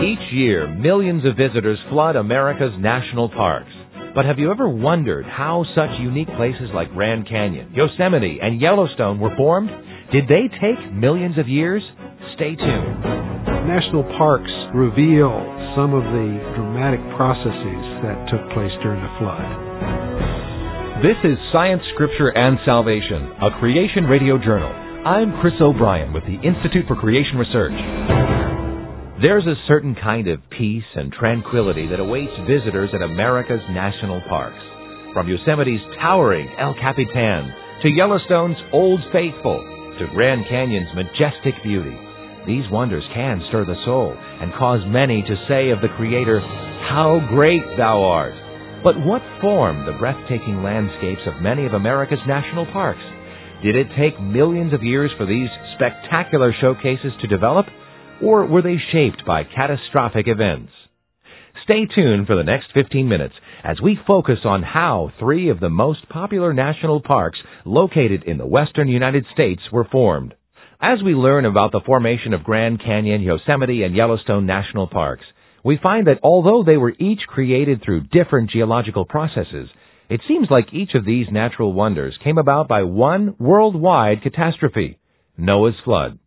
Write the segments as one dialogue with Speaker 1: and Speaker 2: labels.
Speaker 1: Each year, millions of visitors flood America's national parks. But have you ever wondered how such unique places like Grand Canyon, Yosemite, and Yellowstone were formed? Did they take millions of years? Stay tuned.
Speaker 2: National parks reveal some of the dramatic processes that took place during the flood.
Speaker 1: This is Science, Scripture, and Salvation, a Creation Radio Journal. I'm Chris O'Brien with the Institute for Creation Research. There's a certain kind of peace and tranquility that awaits visitors at America's national parks. From Yosemite's towering El Capitan to Yellowstone's Old Faithful to Grand Canyon's majestic beauty, these wonders can stir the soul and cause many to say of the Creator, How great thou art! But what formed the breathtaking landscapes of many of America's national parks? Did it take millions of years for these spectacular showcases to develop? Or were they shaped by catastrophic events? Stay tuned for the next 15 minutes as we focus on how three of the most popular national parks located in the western United States were formed. As we learn about the formation of Grand Canyon, Yosemite, and Yellowstone national parks, we find that although they were each created through different geological processes, it seems like each of these natural wonders came about by one worldwide catastrophe, Noah's flood.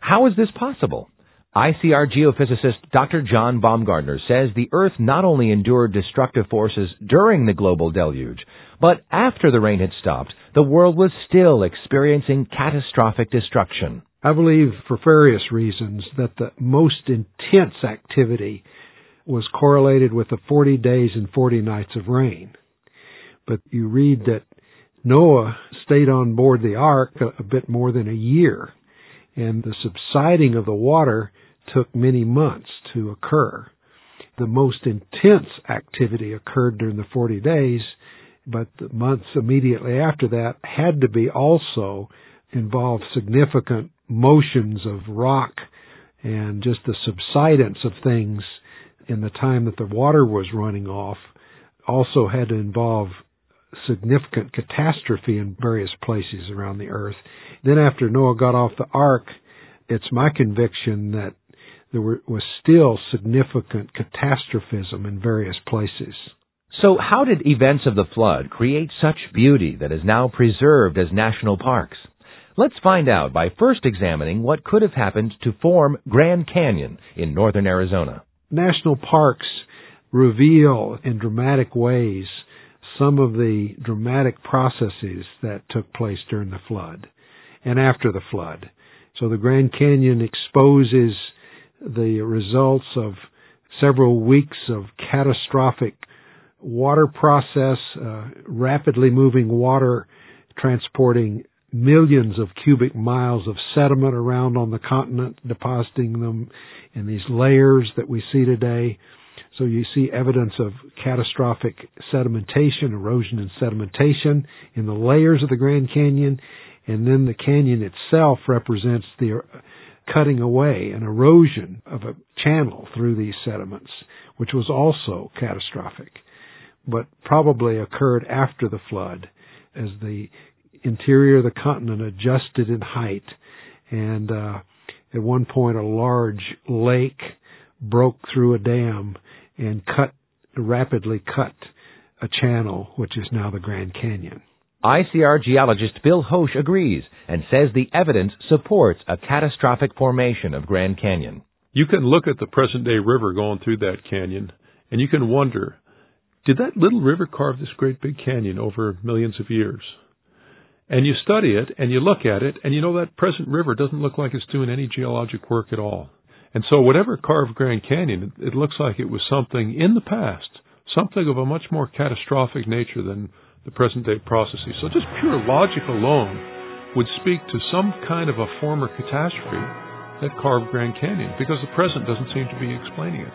Speaker 1: How is this possible? ICR geophysicist Dr. John Baumgardner says the Earth not only endured destructive forces during the global deluge, but after the rain had stopped, the world was still experiencing catastrophic destruction.
Speaker 2: I believe, for various reasons, that the most intense activity was correlated with the 40 days and 40 nights of rain. But you read that Noah stayed on board the ark a, a bit more than a year, and the subsiding of the water took many months to occur. The most intense activity occurred during the 40 days, but the months immediately after that had to be also involve significant motions of rock and just the subsidence of things in the time that the water was running off also had to involve significant catastrophe in various places around the earth. Then after Noah got off the ark, it's my conviction that there were, was still significant catastrophism in various places.
Speaker 1: So how did events of the flood create such beauty that is now preserved as national parks? Let's find out by first examining what could have happened to form Grand Canyon in northern Arizona.
Speaker 2: National parks reveal in dramatic ways some of the dramatic processes that took place during the flood and after the flood. So the Grand Canyon exposes the results of several weeks of catastrophic water process, uh, rapidly moving water transporting millions of cubic miles of sediment around on the continent, depositing them in these layers that we see today. So you see evidence of catastrophic sedimentation, erosion and sedimentation in the layers of the Grand Canyon, and then the canyon itself represents the cutting away, and erosion of a channel through these sediments, which was also catastrophic, but probably occurred after the flood as the interior of the continent adjusted in height. And uh, at one point a large lake broke through a dam and cut rapidly cut a channel which is now the Grand Canyon.
Speaker 1: ICR geologist Bill Hoesch agrees and says the evidence supports a catastrophic formation of Grand Canyon.
Speaker 3: You can look at the present day river going through that canyon and you can wonder, did that little river carve this great big canyon over millions of years? And you study it and you look at it and you know that present river doesn't look like it's doing any geologic work at all. And so whatever carved Grand Canyon, it looks like it was something in the past, something of a much more catastrophic nature than the present day processes. So just pure logic alone would speak to some kind of a former catastrophe that carved Grand Canyon because the present doesn't seem to be explaining it.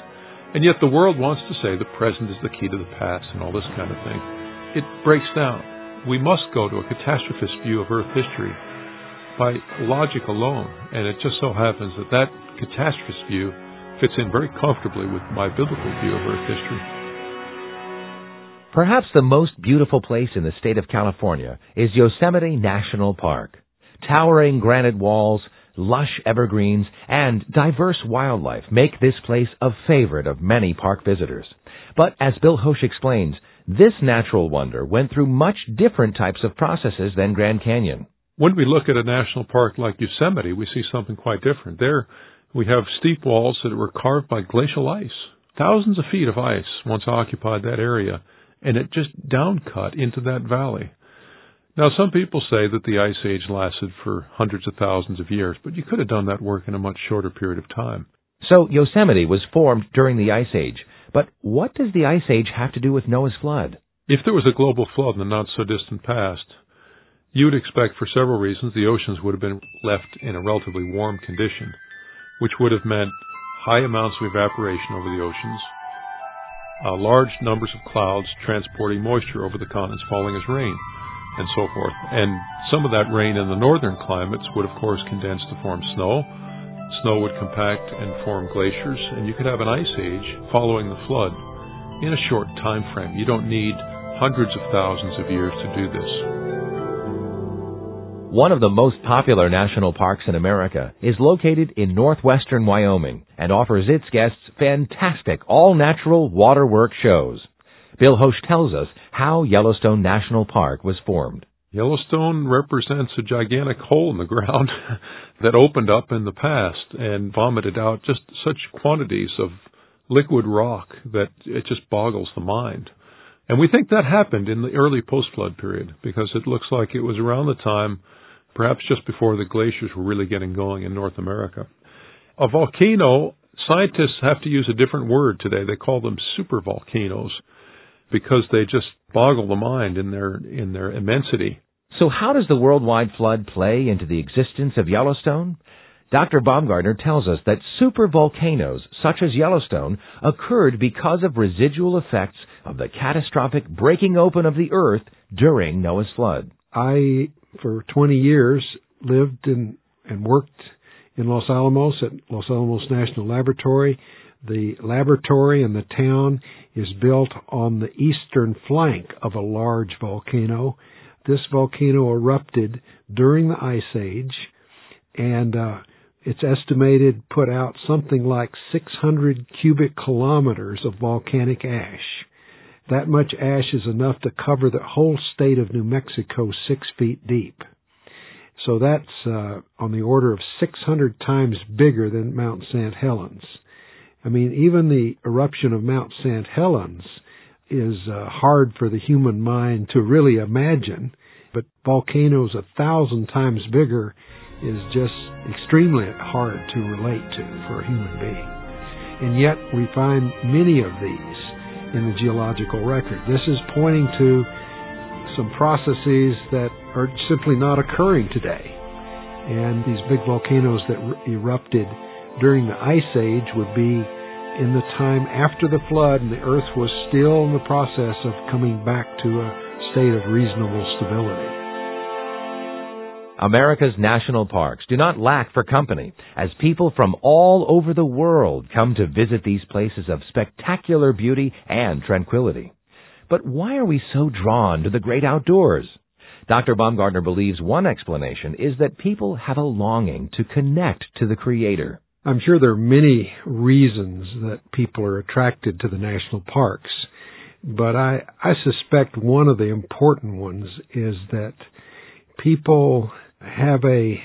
Speaker 3: And yet the world wants to say the present is the key to the past and all this kind of thing. It breaks down. We must go to a catastrophist view of Earth history by logic alone. And it just so happens that that catastrophist view fits in very comfortably with my biblical view of Earth history.
Speaker 1: Perhaps the most beautiful place in the state of California is Yosemite National Park. Towering granite walls, lush evergreens, and diverse wildlife make this place a favorite of many park visitors. But as Bill Hoesch explains, this natural wonder went through much different types of processes than Grand Canyon.
Speaker 3: When we look at a national park like Yosemite, we see something quite different. There, we have steep walls that were carved by glacial ice. Thousands of feet of ice once occupied that area, and it just downcut into that valley. Now, some people say that the Ice Age lasted for hundreds of thousands of years, but you could have done that work in a much shorter period of time.
Speaker 1: So Yosemite was formed during the Ice Age. But what does the Ice Age have to do with Noah's flood?
Speaker 3: If there was a global flood in the not so distant past, you would expect for several reasons the oceans would have been left in a relatively warm condition, which would have meant high amounts of evaporation over the oceans, uh, large numbers of clouds transporting moisture over the continents falling as rain, and so forth. And some of that rain in the northern climates would, of course, condense to form snow. Snow would compact and form glaciers, and you could have an ice age following the flood in a short time frame. You don't need hundreds of thousands of years to do this.
Speaker 1: One of the most popular national parks in America is located in northwestern Wyoming and offers its guests fantastic all-natural waterwork shows. Bill Hoesch tells us how Yellowstone National Park was formed.
Speaker 3: Yellowstone represents a gigantic hole in the ground that opened up in the past and vomited out just such quantities of liquid rock that it just boggles the mind. And we think that happened in the early post-flood period because it looks like it was around the time, perhaps just before the glaciers were really getting going in North America. A volcano, scientists have to use a different word today. They call them supervolcanoes because they just boggle the mind in their in their immensity.
Speaker 1: So how does the worldwide flood play into the existence of Yellowstone? Dr. Baumgardner tells us that supervolcanoes such as Yellowstone occurred because of residual effects of the catastrophic breaking open of the earth during Noah's flood.
Speaker 2: I, for 20 years, lived in and worked in Los Alamos at Los Alamos National Laboratory. The laboratory and the town is built on the eastern flank of a large volcano. This volcano erupted during the Ice Age, and uh, it's estimated put out something like 600 cubic kilometers of volcanic ash. That much ash is enough to cover the whole state of New Mexico six feet deep. So that's uh, on the order of 600 times bigger than Mount St. Helens. I mean, even the eruption of Mount St. Helens is uh, hard for the human mind to really imagine, but volcanoes a thousand times bigger is just extremely hard to relate to for a human being. And yet we find many of these in the geological record. This is pointing to some processes that are simply not occurring today. And these big volcanoes that erupted during the Ice Age would be in the time after the flood and the earth was still in the process of coming back to a state of reasonable stability.
Speaker 1: America's national parks do not lack for company as people from all over the world come to visit these places of spectacular beauty and tranquility. But why are we so drawn to the great outdoors? Dr. Baumgardner believes one explanation is that people have a longing to connect to the Creator.
Speaker 2: I'm sure there are many reasons that people are attracted to the national parks, but I, I suspect one of the important ones is that people have a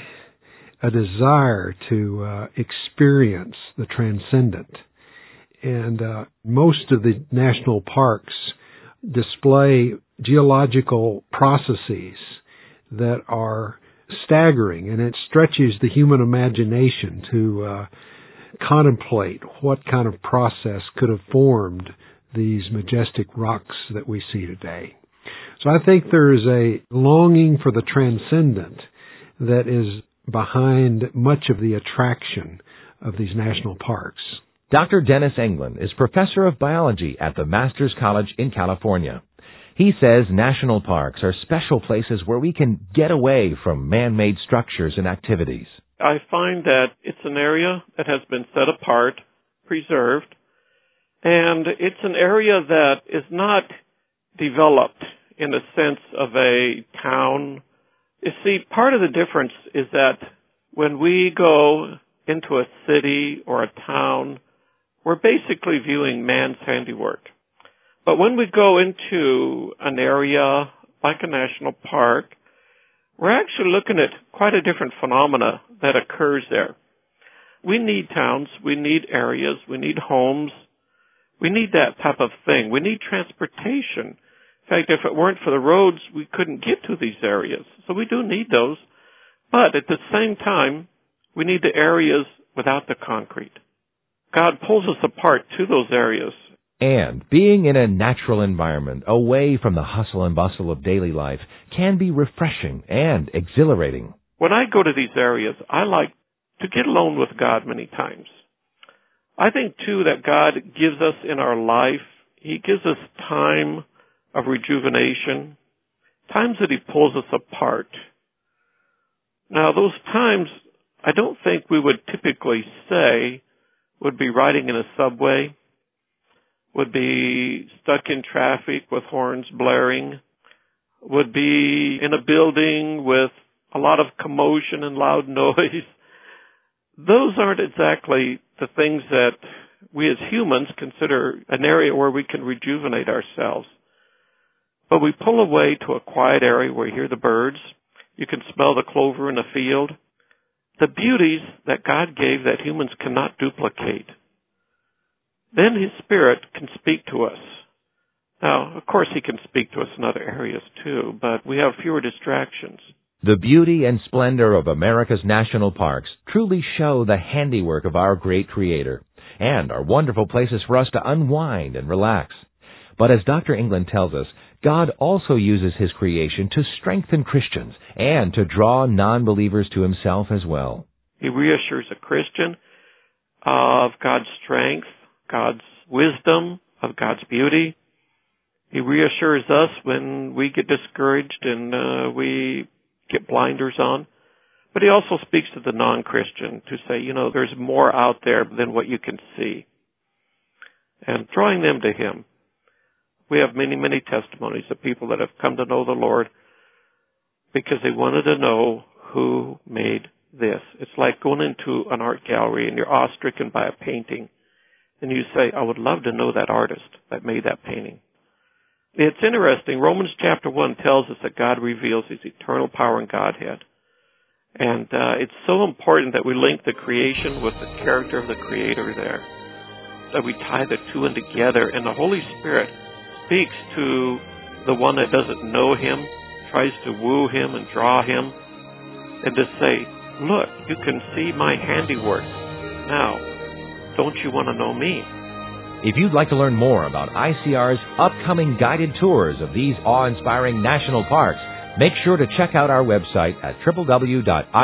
Speaker 2: a desire to uh, experience the transcendent, and uh, most of the national parks display geological processes that are staggering, and it stretches the human imagination to uh, contemplate what kind of process could have formed these majestic rocks that we see today. So I think there is a longing for the transcendent that is behind much of the attraction of these national parks.
Speaker 1: Dr. Dennis Englin is professor of biology at the Masters College in California. He says national parks are special places where we can get away from man-made structures and activities.
Speaker 4: I find that it's an area that has been set apart, preserved, and it's an area that is not developed in the sense of a town. You see, part of the difference is that when we go into a city or a town, we're basically viewing man's handiwork. But when we go into an area like a national park, we're actually looking at quite a different phenomena that occurs there. We need towns, we need areas, we need homes, we need that type of thing. We need transportation. In fact, if it weren't for the roads, we couldn't get to these areas. So we do need those. But at the same time, we need the areas without the concrete. God pulls us apart to those areas.
Speaker 1: And being in a natural environment, away from the hustle and bustle of daily life, can be refreshing and exhilarating.
Speaker 4: When I go to these areas, I like to get alone with God many times. I think too that God gives us in our life, He gives us time of rejuvenation, times that He pulls us apart. Now those times, I don't think we would typically say would be riding in a subway, would be stuck in traffic with horns blaring, would be in a building with a lot of commotion and loud noise. Those aren't exactly the things that we as humans consider an area where we can rejuvenate ourselves. But we pull away to a quiet area where you hear the birds, you can smell the clover in the field, the beauties that God gave that humans cannot duplicate. Then His Spirit can speak to us. Now, of course, He can speak to us in other areas too, but we have fewer distractions.
Speaker 1: The beauty and splendor of America's national parks truly show the handiwork of our great Creator and are wonderful places for us to unwind and relax. But as Dr. Englin tells us, God also uses His creation to strengthen Christians and to draw non-believers to Himself as well.
Speaker 4: He reassures a Christian of God's strength, God's wisdom, of God's beauty. He reassures us when we get discouraged and uh, we get blinders on. But he also speaks to the non-Christian to say, you know, there's more out there than what you can see. And drawing them to him. We have many, many testimonies of people that have come to know the Lord because they wanted to know who made this. It's like going into an art gallery and you're awe-stricken by a painting and you say, I would love to know that artist that made that painting. It's interesting. Romans chapter 1 tells us that God reveals his eternal power and Godhead. And uh, it's so important that we link the creation with the character of the Creator there. That we tie the two in together. And the Holy Spirit speaks to the one that doesn't know him, tries to woo him and draw him, and to say, Look, you can see my handiwork. Now, don't you want to know me?
Speaker 1: If you'd like to learn more about ICR's upcoming guided tours of these awe-inspiring national parks, make sure to check out our website at www.icr.org.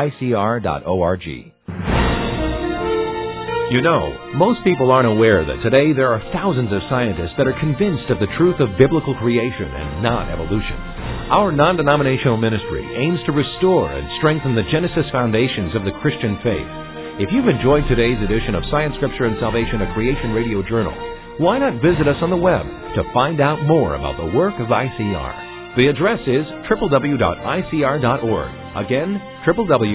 Speaker 1: You know, most people aren't aware that today there are thousands of scientists that are convinced of the truth of biblical creation and not evolution. Our non-denominational ministry aims to restore and strengthen the Genesis foundations of the Christian faith if you've enjoyed today's edition of Science, Scripture, and Salvation, a Creation Radio Journal, why not visit us on the web to find out more about the work of ICR? The address is www.icr.org. Again, www.icr.org.